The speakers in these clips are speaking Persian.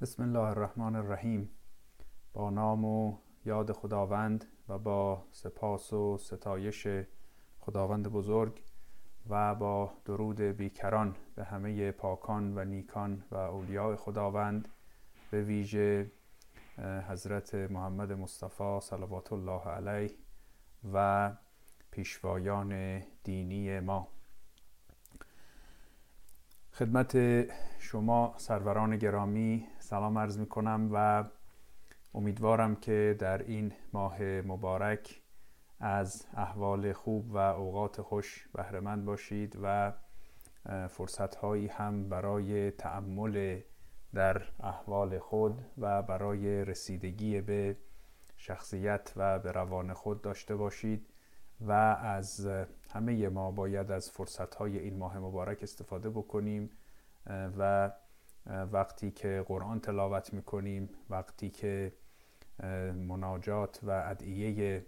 بسم الله الرحمن الرحیم. با نام و یاد خداوند و با سپاس و ستایش خداوند بزرگ و با درود بیکران به همه پاکان و نیکان و اولیاء خداوند به ویژه حضرت محمد مصطفی صلوات الله علیه و پیشوایان دینی ما. خدمت شما سروران گرامی سلام عرض می کنم و امیدوارم که در این ماه مبارک از احوال خوب و اوقات خوش بهرهمند باشید و فرصت هایی هم برای تأمل در احوال خود و برای رسیدگی به شخصیت و به روان خود داشته باشید و از همه ما باید از فرصت های این ماه مبارک استفاده بکنیم. و وقتی که قرآن تلاوت می‌کنیم وقتی که مناجات و ادعیه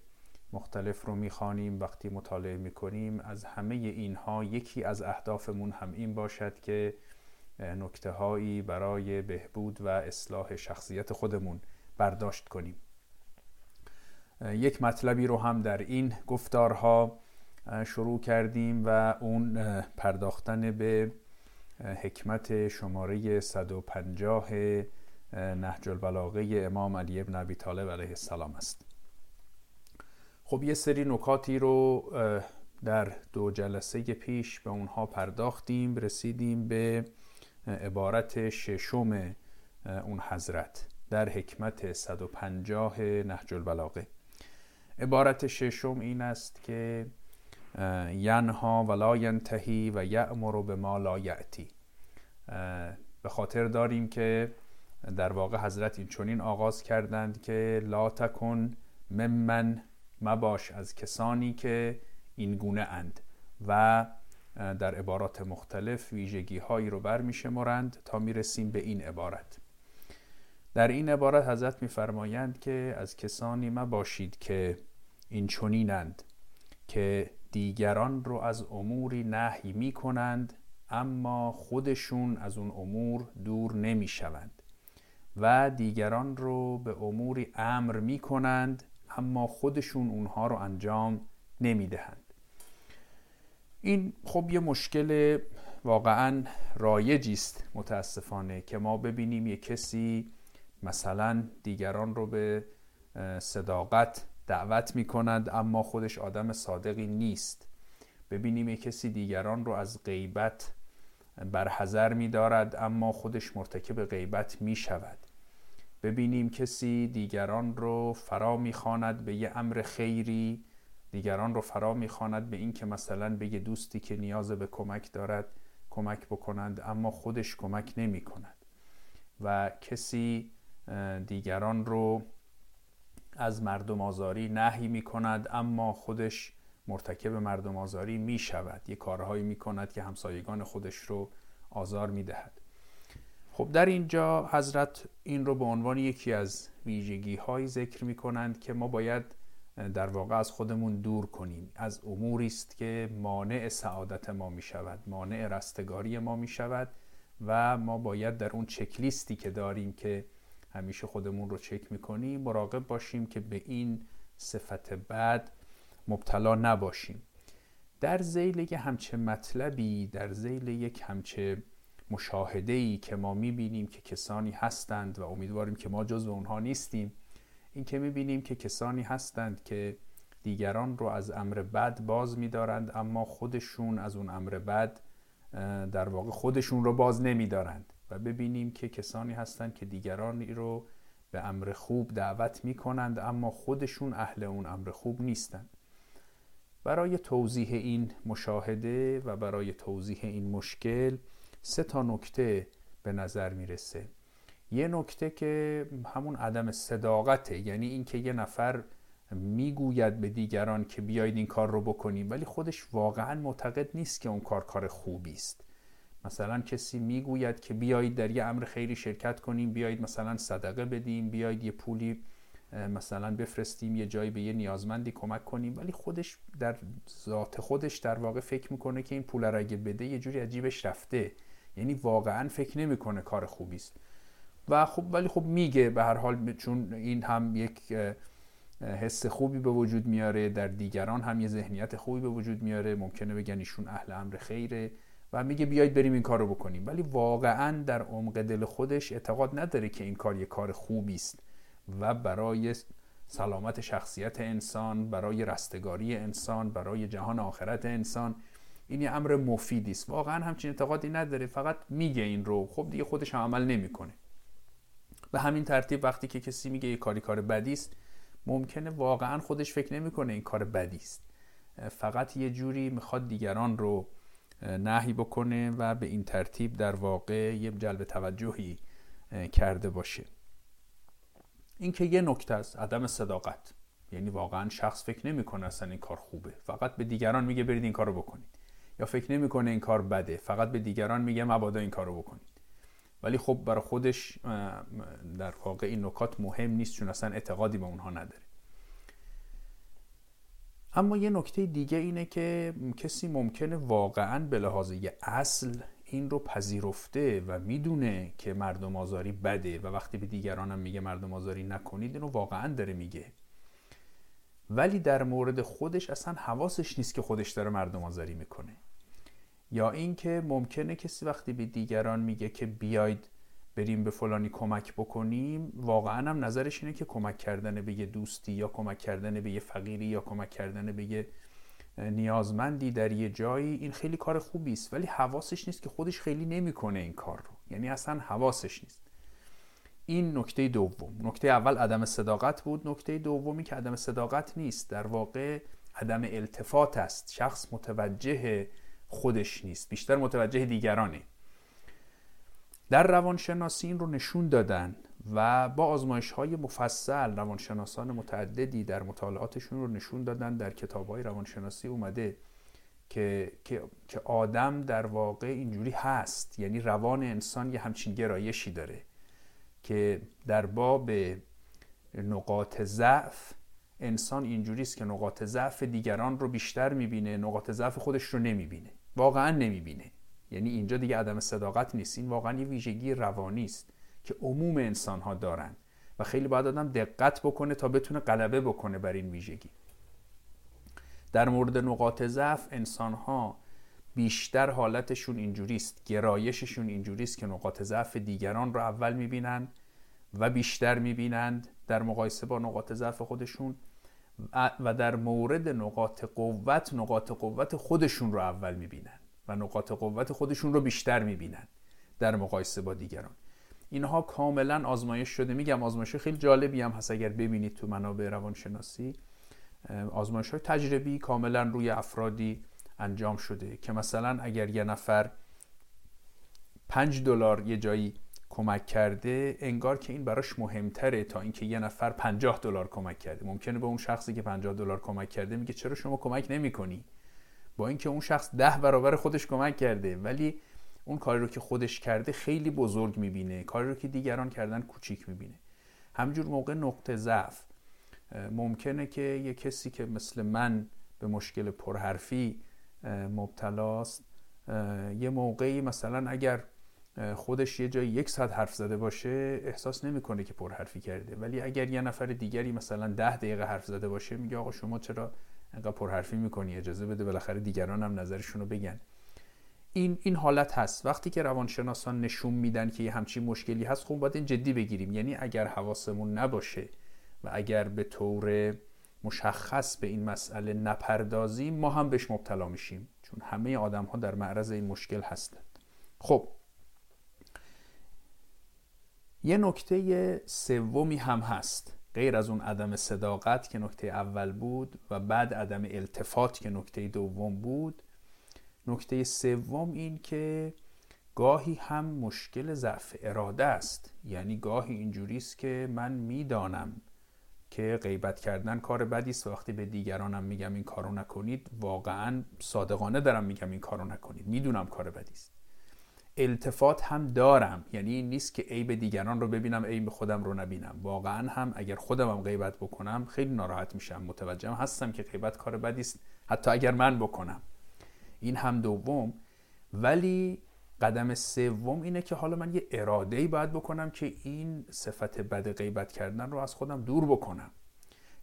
مختلف رو می‌خوانیم وقتی مطالعه می‌کنیم از همه اینها یکی از اهدافمون هم این باشد که نکته هایی برای بهبود و اصلاح شخصیت خودمون برداشت کنیم. یک مطلبی رو هم در این گفتارها شروع کردیم و اون پرداختن به حکمت شماره 150 نهج البلاغه امام علی ابن ابی طالب علیه السلام است. خب یه سری نکاتی رو در دو جلسه پیش به اونها پرداختیم رسیدیم به عبارت ششم اون حضرت در حکمت 150 نهج البلاغه. عبارت ششم این است که ینها ولا ینتهی و یأمر به ما لا یأتی. به خاطر داریم که در واقع حضرت این چنین آغاز کردند که لا تکن ممن مباش از کسانی که این گونه اند و در عبارات مختلف ویژگی هایی رو بر شمارند تا رسیم به این عبارت. در این عبارت حضرت میفرمایند که از کسانی مباشید که این چنینند که دیگران رو از اموری نهی می کنند اما خودشون از اون امور دور نمی شوند و دیگران رو به اموری امر می کنند اما خودشون اونها رو انجام نمی دهند این خب یه مشکل واقعا رایجی است متاسفانه که ما ببینیم یه کسی مثلا دیگران رو به صداقت دعوت می کند اما خودش آدم صادقی نیست. ببینیم یک کسی دیگران رو از غیبت برحضر می دارد اما خودش مرتکب غیبت می شود ببینیم کسی دیگران رو فرا می خاند به یه امر خیری دیگران رو فرا می خاند به این که مثلا به یه دوستی که نیاز به کمک دارد کمک بکنند اما خودش کمک نمی کند و کسی دیگران رو از مردم آزاری نهی می کند اما خودش مرتکب مردم آزاری می شود یه کارهایی می کند که همسایگان خودش رو آزار می دهد خب در اینجا حضرت این رو به عنوان یکی از ویژگی های ذکر می کنند که ما باید در واقع از خودمون دور کنیم. از اموری است که مانع سعادت ما می شود مانع رستگاری ما می شود و ما باید در اون چکلیستی که داریم که همیشه خودمون رو چک می‌کنیم. مراقب باشیم که به این صفت بد مبتلا نباشیم. در زیل یک همچه مطلبی در زیل یک همچه مشاهده ای که ما می‌بینیم که کسانی هستند و امیدواریم که ما جزو اونها نیستیم این که می‌بینیم که کسانی هستند که دیگران رو از امر بد باز میدارند اما خودشون از اون امر بد در واقع خودشون رو باز نمیدارند. و ببینیم که کسانی هستند که دیگرانی رو به امر خوب دعوت می کنند اما خودشون اهل اون امر خوب نیستند برای توضیح این مشاهده و برای توضیح این مشکل سه تا نکته به نظر می‌رسه. یه نکته که همون عدم صداقته یعنی اینکه یه نفر می‌گوید به دیگران که بیایید این کار رو بکنیم ولی خودش واقعا معتقد نیست که اون کار کار خوبی است. مثلا کسی می‌گوید که بیایید در یه امر خیری شرکت کنیم بیایید مثلا صدقه بدیم بیایید یه پولی مثلا بفرستیم یه جایی به یه نیازمندی کمک کنیم. ولی خودش در ذات خودش در واقع فکر می‌کنه که این پول را اگه بده یه جوری عجیبش رفته. یعنی واقعا فکر نمی‌کنه کار خوبی است. و خب ولی خب میگه به هر حال چون این هم یک حس خوبی به وجود میاره در دیگران هم یه ذهنیت خوبی به وجود میاره. ممکنه بگن ایشون اهل امر خیره. و میگه بیاید بریم این کارو بکنیم. ولی واقعا در عمق دل خودش اعتقاد نداره که این کار یه کار خوبی است و برای سلامت شخصیت انسان برای رستگاری انسان برای جهان آخرت انسان این یه امر مفیدی است. واقعا همچین اعتقادی نداره فقط میگه این رو. خب دیگه خودش عمل نمی‌کنه. به همین ترتیب وقتی که کسی میگه یه کاری کار بدی است ممکنه واقعا خودش فکر نمی‌کنه این کار بدی است. فقط یه جوری می‌خواد دیگران رو نهی بکنه و به این ترتیب در واقع یه جلب توجهی کرده باشه. این که یه نکته است عدم صداقت. یعنی واقعا شخص فکر نمی‌کنه اصلا این کار خوبه. فقط به دیگران میگه برید این کارو بکنید. یا فکر نمی‌کنه این کار بده. فقط به دیگران میگه مبادا این کارو بکنید. ولی خب برای خودش در واقع این نکات مهم نیست چون اصلا اعتقادی به اونها نداره. اما یه نکته دیگه اینه که کسی ممکنه واقعا به لحاظ اصل این رو پذیرفته و می‌دونه که مردم آزاری بده و وقتی به دیگرانم میگه مردم آزاری نکنید اینو واقعا داره میگه. ولی در مورد خودش اصلا حواسش نیست که خودش داره مردم آزاری می‌کنه. یا اینکه ممکنه کسی وقتی به دیگران میگه که بیاید بریم به فلانی کمک بکنیم واقعا هم نظرش اینه که کمک کردن به یه دوستی یا کمک کردن به یه فقیری یا کمک کردن به یه نیازمندی در یه جایی این خیلی کار خوبی است. ولی حواسش نیست که خودش خیلی نمی‌کنه این کار رو. یعنی اصلا حواسش نیست. این نکته دوم. نکته اول عدم صداقت بود. نکته دومی که عدم صداقت نیست. در واقع عدم التفات است. شخص متوجه خودش نیست. بیشتر متوجه دیگرانه. در روانشناسی این رو نشون دادن و با آزمایش های مفصل روانشناسان متعددی در مطالعاتشون رو نشون دادن در کتاب های روانشناسی اومده که،, که،, که آدم در واقع اینجوری هست. یعنی روان انسان یه همچین گرایشی داره که در باب نقاط ضعف انسان اینجوری است که نقاط ضعف دیگران رو بیشتر می‌بینه نقاط ضعف خودش رو نمی‌بینه. واقعا نمی‌بینه. یعنی اینجا دیگه عدم صداقت نیست. این واقعا یه ویژگی روانی است که عموم انسان ها دارن و خیلی باید آدم دقت بکنه تا بتونه غلبه بکنه بر این ویژگی. در مورد نقاط ضعف انسان ها بیشتر حالتشون اینجوریست گرایششون اینجوریست که نقاط ضعف دیگران رو اول می‌بینن و بیشتر می‌بینند در مقایسه با نقاط ضعف خودشون و در مورد نقاط قوت نقاط قوت خودشون رو اول می‌بینن. و نقاط قوت خودشون رو بیشتر می‌بینن در مقایسه با دیگران. اینها کاملا آزمایش شده. میگم آزمایش خیلی جالبی هم هست اگر ببینید تو منابع روانشناسی. آزمایش های تجربی کاملا روی افرادی انجام شده که مثلا اگر یه نفر پنج دلار یه جایی کمک کرده انگار که این براش مهمتره تا اینکه یه نفر 50 دلار کمک کرده. ممکنه به اون شخصی که 50 دلار کمک کرده میگه چرا شما کمک نمی کنی با اینکه اون شخص ده برابر خودش کمک کرده ولی اون کاری رو که خودش کرده خیلی بزرگ می‌بینه. کاری رو که دیگران کردن کوچیک می‌بینه. همجور موقع نقطه ضعف. ممکنه که یه کسی که مثل من به مشکل پرحرفی مبتلاست یه موقعی مثلا اگر خودش یه جایی یک ساعت حرف زده باشه احساس نمی‌کنه که پرحرفی کرده. ولی اگر یه نفر دیگری مثلا ده دقیقه حرف زده باشه میگه آقا شما چرا انقدر پرحرفی می‌کنی اجازه بده بالاخره دیگران هم نظرشون رو بگن. این این حالت هست. وقتی که روانشناسان نشون میدن که یه همچین مشکلی هست خب باید این جدی بگیریم. یعنی اگر حواسمون نباشه و اگر به طور مشخص به این مسئله نپردازیم ما هم بهش مبتلا میشیم. چون همه آدم ها در معرض این مشکل هستند. خب. یه نکته سومی هم هست. غیر از اون عدم صداقت که نکته اول بود و بعد عدم التفات که نکته دوم بود نکته سوم این که گاهی هم مشکل ضعف اراده است. یعنی گاهی اینجوری است که من می‌دانم که غیبت کردن کار بدی است وقتی به دیگرانم میگم این کارو نکنید واقعا صادقانه دارم میگم این کارو نکنید. می‌دونم کار بدی است. التفات هم دارم. یعنی این نیست که عیب دیگران رو ببینم عیب خودم رو نبینم. واقعا هم اگر خودم هم غیبت بکنم خیلی ناراحت میشم. متوجهم هستم که غیبت کار بدی است. حتی اگر من بکنم. این هم دوم. ولی قدم سوم اینه که حالا من یه اراده ای باید بکنم که این صفت بد غیبت کردن رو از خودم دور بکنم.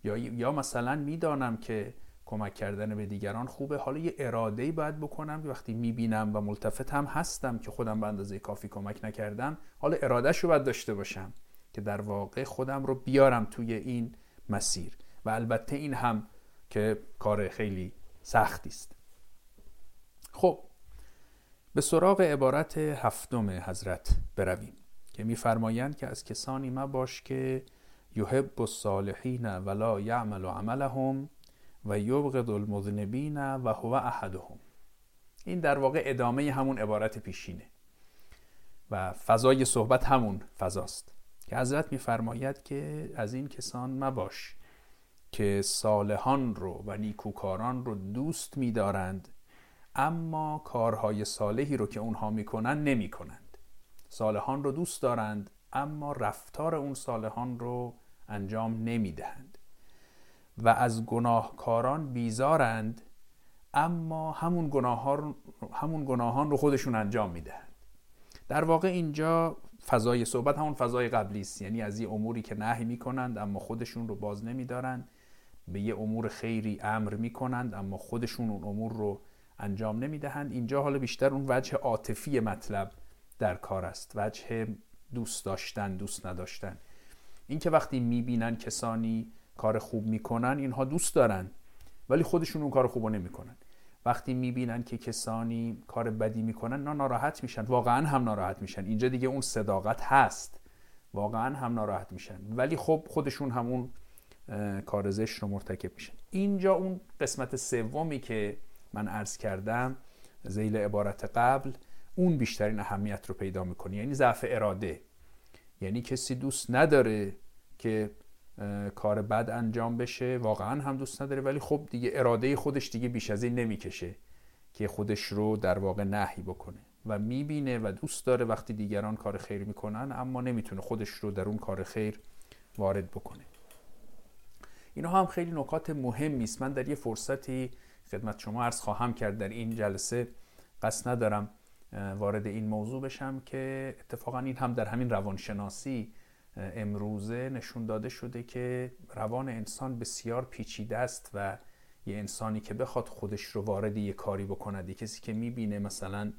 یا یا مثلا می‌دانم که کمک کردن به دیگران خوبه. حالا یه اراده ای باید بکنم که وقتی می‌بینم و هم هستم که خودم به اندازه کافی کمک نکردم حالا ارادهش رو باید داشته باشم که در واقع خودم رو بیارم توی این مسیر. و البته این هم که کار خیلی سختی است. خب به سراغ عبارت هفتم حضرت برویم که میفرمایند که از کسانی مباش که یحب الصالحین ولا یعمل عملهم و یبغض المذنبین و هو احدهم. این در واقع ادامه همون عبارت پیشینه و فضای صحبت همون فضاست که حضرت میفرماید که از این کسان مباش که صالحان رو و نیکوکاران رو دوست میدارند اما کارهای صالحی رو که اونها می‌کنن نمی‌کنند. صالحان رو دوست دارند اما رفتار اون صالحان رو انجام نمی‌دهند. و از گناهکاران بیزارند اما همون, گناه همون گناهان رو خودشون انجام می‌دهند. در واقع اینجا فضای صحبت همون فضای قبلی است. یعنی از یه اموری که نهی می‌کنند اما خودشون رو باز نمیدارند. به یه امور خیری امر می‌کنند اما خودشون اون امور رو انجام نمی‌دهند. اینجا حالا بیشتر اون وجه عاطفی مطلب در کار است. وجه دوست داشتن دوست نداشتن. این که وقتی می‌بینن کسانی کار خوب می‌کنن اینها دوست دارن ولی خودشون اون کار خوب نمی‌کنن. وقتی می‌بینن که کسانی کار بدی می‌کنن نه ناراحت میشن. واقعا هم ناراحت میشن. اینجا دیگه اون صداقت هست. واقعا هم ناراحت میشن. ولی خب خودشون همون کار زشت رو مرتکب میشن. اینجا اون قسمت سومی که من عرض کردم زیل عبارت قبل اون بیشترین اهمیت رو پیدا می‌کنه. یعنی ضعف اراده. یعنی کسی دوست نداره که کار بد انجام بشه. واقعا هم دوست نداره ولی خب دیگه اراده خودش دیگه بیش از این نمی‌کشه که خودش رو در واقع نهی بکنه. و می‌بینه و دوست داره وقتی دیگران کار خیر می‌کنن اما نمی‌تونه خودش رو در اون کار خیر وارد بکنه. اینها هم خیلی نکات مهمی است. من در یه فرصتی خدمت شما عرض خواهم کرد. در این جلسه قصد ندارم وارد این موضوع بشم که اتفاقا این هم در همین روانشناسی امروزه نشون داده شده که روان انسان بسیار پیچیده است و یه انسانی که بخواد خودش رو وارد یه کاری بکند یه کسی که می‌بینه مثلا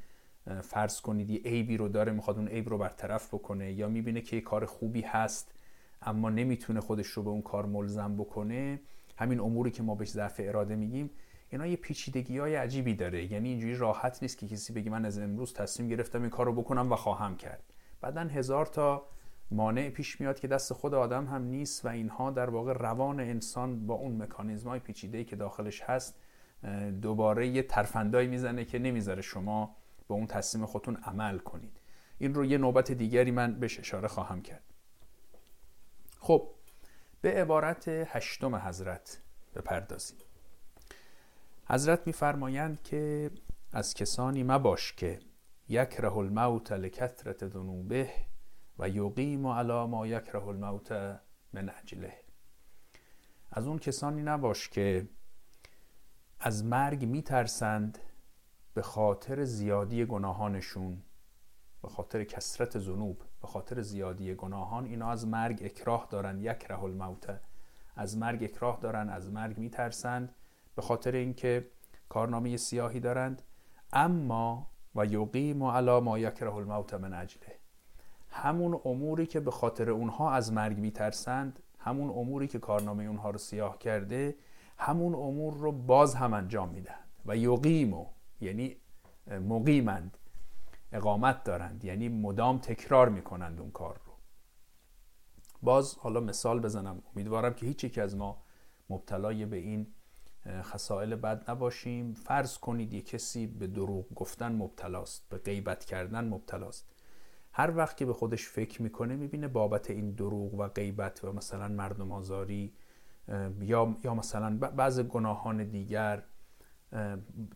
فرض کنید یه عیبی رو داره می‌خواد اون عیب رو برطرف بکنه یا می‌بینه که یه کار خوبی هست اما نمی‌تونه خودش رو به اون کار ملزم بکنه همین اموری که ما بهش ضعف اراده میگیم اینا یه پیچیدگی های عجیبی داره. یعنی اینجوری راحت نیست که کسی بگه من از امروز تصمیم گرفتم این کار رو بکنم و خواهم کرد. بعدا هزار تا مانع پیش میاد که دست خود آدم هم نیست و اینها در واقع روان انسان با اون مکانیزم های پیچیده که داخلش هست دوباره یه ترفندایی می‌زنه که نمی‌ذاره شما به اون تصمیم خودتون عمل کنید. این رو یه نوبت دیگری من بهش اشاره خواهم کرد. خب به عبارت هشتم حضرت بپردازیم. حضرت میفرمایند که از کسانی مباش که یکره الموت لکثرت ذنوبه و یقیم علی ما یکره الموت من اجله. از اون کسانی نباش که از مرگ میترسند به خاطر زیادی گناهانشون به خاطر کسرت ذنوب به خاطر زیادی گناهان اینا از مرگ اکراه دارن یکره الموت. از مرگ اکراه دارن از مرگ میترسند به خاطر اینکه کارنامه سیاهی دارند. اما و یقیم علی ما یکره الموت من اجله. همون اموری که به خاطر اونها از مرگ میترسند همون اموری که کارنامه اونها رو سیاه کرده همون امور رو باز هم انجام می‌دهند و یقیمو یعنی مقیمند اقامت دارند یعنی مدام تکرار می‌کنند اون کار رو. باز حالا مثال بزنم امیدوارم که هیچ یک از ما مبتلای به این خسائل بد نباشیم. فرض کنید یک کسی به دروغ گفتن مبتلاست به غیبت کردن مبتلاست. هر وقت که به خودش فکر می‌کنه می‌بینه بابت این دروغ و غیبت و مثلا مردم آزاری یا, یا مثلا بعض گناهان دیگر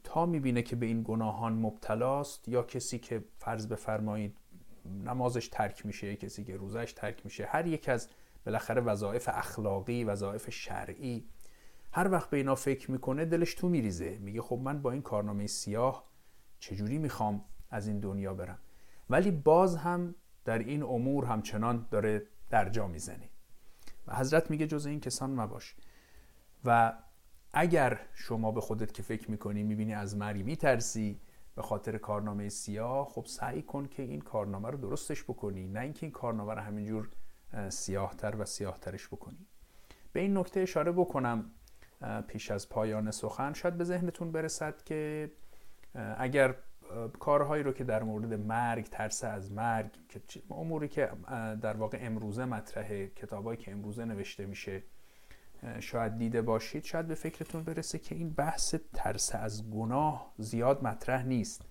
تا می‌بینه که به این گناهان مبتلاست یا کسی که فرض بفرمایید نمازش ترک میشه کسی که روزش ترک میشه هر یک از بالاخره وظایف اخلاقی وظایف شرعی هر وقت به اینا فکر می‌کنه دلش تو میریزه. میگه خب من با این کارنامه سیاه چجوری می‌خوام از این دنیا برم؟ ولی باز هم در این امور همچنان داره درجا می‌زنه. و حضرت میگه جز این کسان مباش. و اگر شما به خودت که فکر می‌کنی می‌بینی از مرگ میترسی به خاطر کارنامه سیاه خب سعی کن که این کارنامه رو درستش بکنی نه اینکه این کارنامه رو همینجور سیاهتر و سیاهترش بکنی. به این نکته اشاره بکنم پیش از پایان سخن شاید به ذهنتون برسد که اگر کارهایی رو که در مورد مرگ ترس از مرگ که اموری که در واقع امروزه مطرحه کتابایی که امروزه نوشته میشه شاید دیده باشید شاید به فکرتون برسه که این بحث ترس از گناه زیاد مطرح نیست.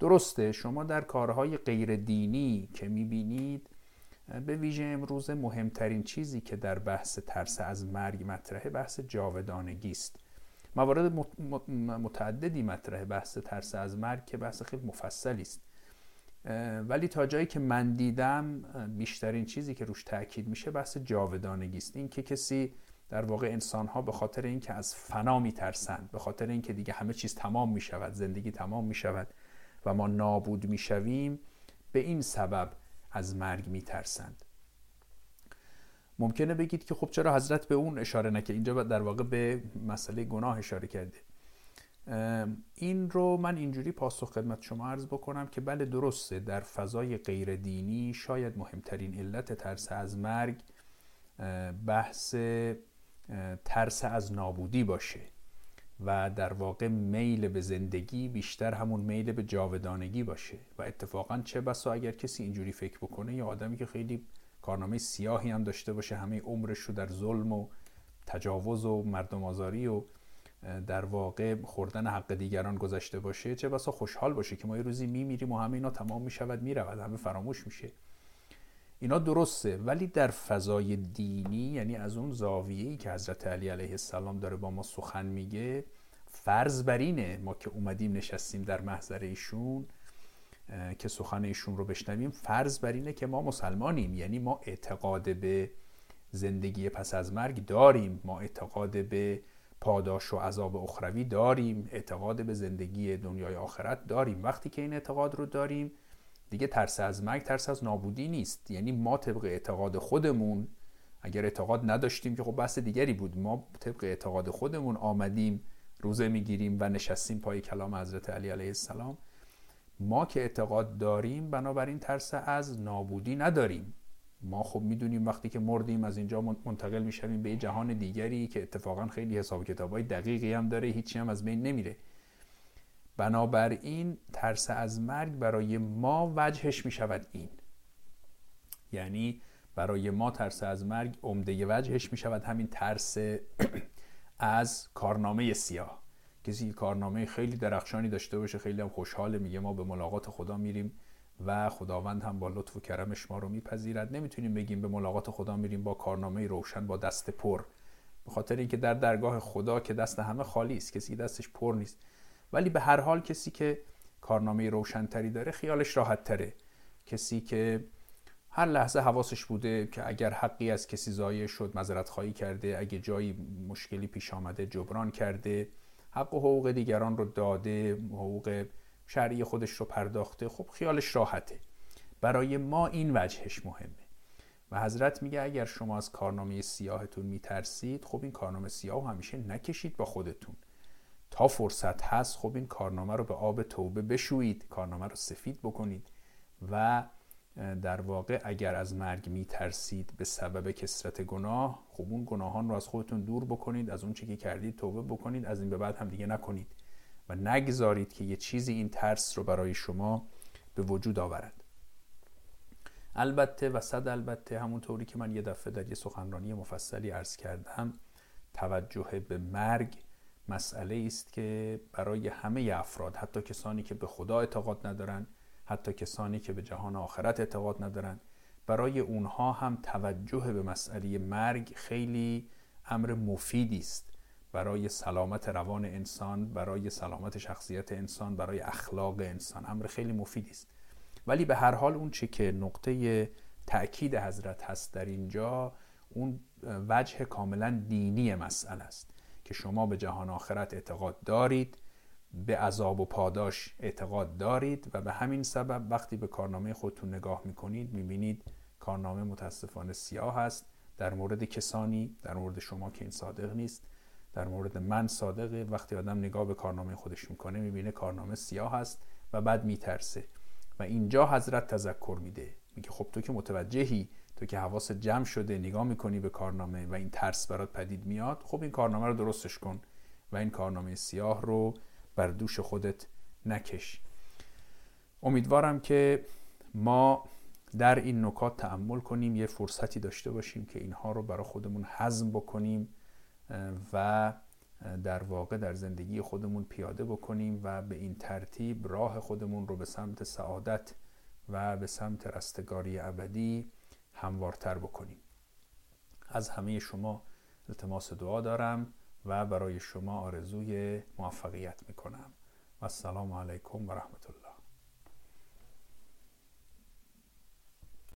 درسته شما در کارهای غیر دینی که می‌بینید به ویژه امروز مهمترین چیزی که در بحث ترس از مرگ مطرحه بحث جاودانگی است موارد متعددی مطرحه بحث ترس از مرگ که بحث خیلی مفصلی است. ولی تا جایی که من دیدم بیشترین چیزی که روش تاکید میشه بحث جاودانگی است. این که کسی در واقع انسان ها به خاطر اینکه از فنا میترسند به خاطر اینکه دیگه همه چیز تمام می‌شود زندگی تمام می‌شود و ما نابود می‌شویم به این سبب از مرگ میترسند. ممکنه بگید که خب چرا حضرت به اون اشاره نکرد؟ اینجا در واقع به مسئله گناه اشاره کرده. این رو من اینجوری پاسخ خدمت شما عرض بکنم که بله درسته در فضای غیر دینی شاید مهمترین علت ترس از مرگ بحث ترس از نابودی باشه و در واقع میل به زندگی بیشتر همون میل به جاودانگی باشه. و اتفاقا چه بسا اگر کسی اینجوری فکر بکنه یا آدمی که خیلی کارنامه سیاهی هم داشته باشه همه عمرش رو در ظلم و تجاوز و مردم آزاری و در واقع خوردن حق دیگران گذشته باشه چه بسا خوشحال باشه که ما یه روزی میمیریم و همه اینا تمام می‌شود می‌رود همه فراموش میشه. اینا درسته ولی در فضای دینی یعنی از اون زاویه‌ای که حضرت علی علیه السلام داره با ما سخن میگه فرض بر اینه ما که اومدیم نشستیم در محضر ایشون که سخن ایشون رو بشنویم فرض بر اینه که ما مسلمانیم. یعنی ما اعتقاد به زندگی پس از مرگ داریم. ما اعتقاد به پاداش و عذاب اخروی داریم. اعتقاد به زندگی دنیای آخرت داریم. وقتی که این اعتقاد رو داریم دیگه ترس از مرگ ترس از نابودی نیست. یعنی ما طبق اعتقاد خودمون اگر اعتقاد نداشتیم که خب بحث دیگری بود ما طبق اعتقاد خودمون آمدیم روزه می‌گیریم و نشستیم پای کلام حضرت علی علیه السلام. ما که اعتقاد داریم بنابراین ترس از نابودی نداریم. ما خب می‌دونیم وقتی که مردیم از اینجا منتقل می‌شویم به یه جهان دیگری که اتفاقا خیلی حساب کتاب های دقیقی هم داره هیچی هم از بین نمیره. بنابراین ترس از مرگ برای ما وجهش می شود این. یعنی برای ما ترس از مرگ عمده وجهش می شود همین ترس از کارنامه سیاه. کسی کارنامه خیلی درخشانی داشته باشه خیلی هم خوشحاله میگه ما به ملاقات خدا میریم و خداوند هم با لطف و کرمش ما رو میپذیرد. نمی‌تونیم بگیم به ملاقات خدا میریم با کارنامه روشن با دست پر. به خاطر اینکه در درگاه خدا که دست همه خالی است کسی دستش پر نیست. ولی به هر حال کسی که کارنامه روشنتری داره خیالش راحت تره کسی که هر لحظه حواسش بوده که اگر حقی از کسی ضایع شد مذارت خواهی کرده اگه جایی مشکلی پیش آمده جبران کرده حق و حقوق دیگران رو داده حقوق شرعی خودش رو پرداخته. خب خیالش راحته. برای ما این وجهش مهمه. و حضرت میگه اگر شما از کارنامه سیاهتون میترسید خب این کارنامه سیاه همیشه نکشید با خودتون. تا فرصت هست خب این کارنامه رو به آب توبه بشویید کارنامه رو سفید بکنید و در واقع اگر از مرگ میترسید به سبب کسرت گناه خب اون گناهان رو از خودتون دور بکنید از اون چی که کردید توبه بکنید از این به بعد هم دیگه نکنید و نگذارید که یه چیزی این ترس رو برای شما به وجود آورد. البته و صد البته همونطوری که من یه دفعه در یه سخنرانی مفصلی عرض کردم توجه به مرگ مسئله است که برای همه افراد حتی کسانی که به خدا اعتقاد ندارن حتی کسانی که به جهان آخرت اعتقاد ندارن برای اونها هم توجه به مسئله مرگ خیلی امر مفیدی است. برای سلامت روان انسان برای سلامت شخصیت انسان برای اخلاق انسان امر خیلی مفیدی است. ولی به هر حال اون چه که نقطه تأکید حضرت هست در اینجا اون وجه کاملا دینی مسئله است که شما به جهان آخرت اعتقاد دارید. به عذاب و پاداش اعتقاد دارید و به همین سبب وقتی به کارنامه خودتون نگاه می‌کنید می‌بینید کارنامه متاسفانه سیاه است. در مورد کسانی در مورد شما که این صادق نیست در مورد من صادقه. وقتی آدم نگاه به کارنامه خودش می‌کنه می‌بینه کارنامه سیاه است و بعد میترسه و اینجا حضرت تذکر میده. میگه خب تو که متوجهی تو که حواس جمع شده نگاه می‌کنی به کارنامه و این ترس برات پدید میاد خب این کارنامه رو درستش کن و این کارنامه سیاه رو بر دوش خودت نکش. امیدوارم که ما در این نکات تعمل کنیم یه فرصتی داشته باشیم که اینها رو برای خودمون حزم بکنیم و در واقع در زندگی خودمون پیاده بکنیم و به این ترتیب راه خودمون رو به سمت سعادت و به سمت رستگاری ابدی هموارتر بکنیم. از همه شما التماس دعا دارم. و برای شما آرزوی موفقیت می‌کنم. و السلام علیکم و رحمت الله.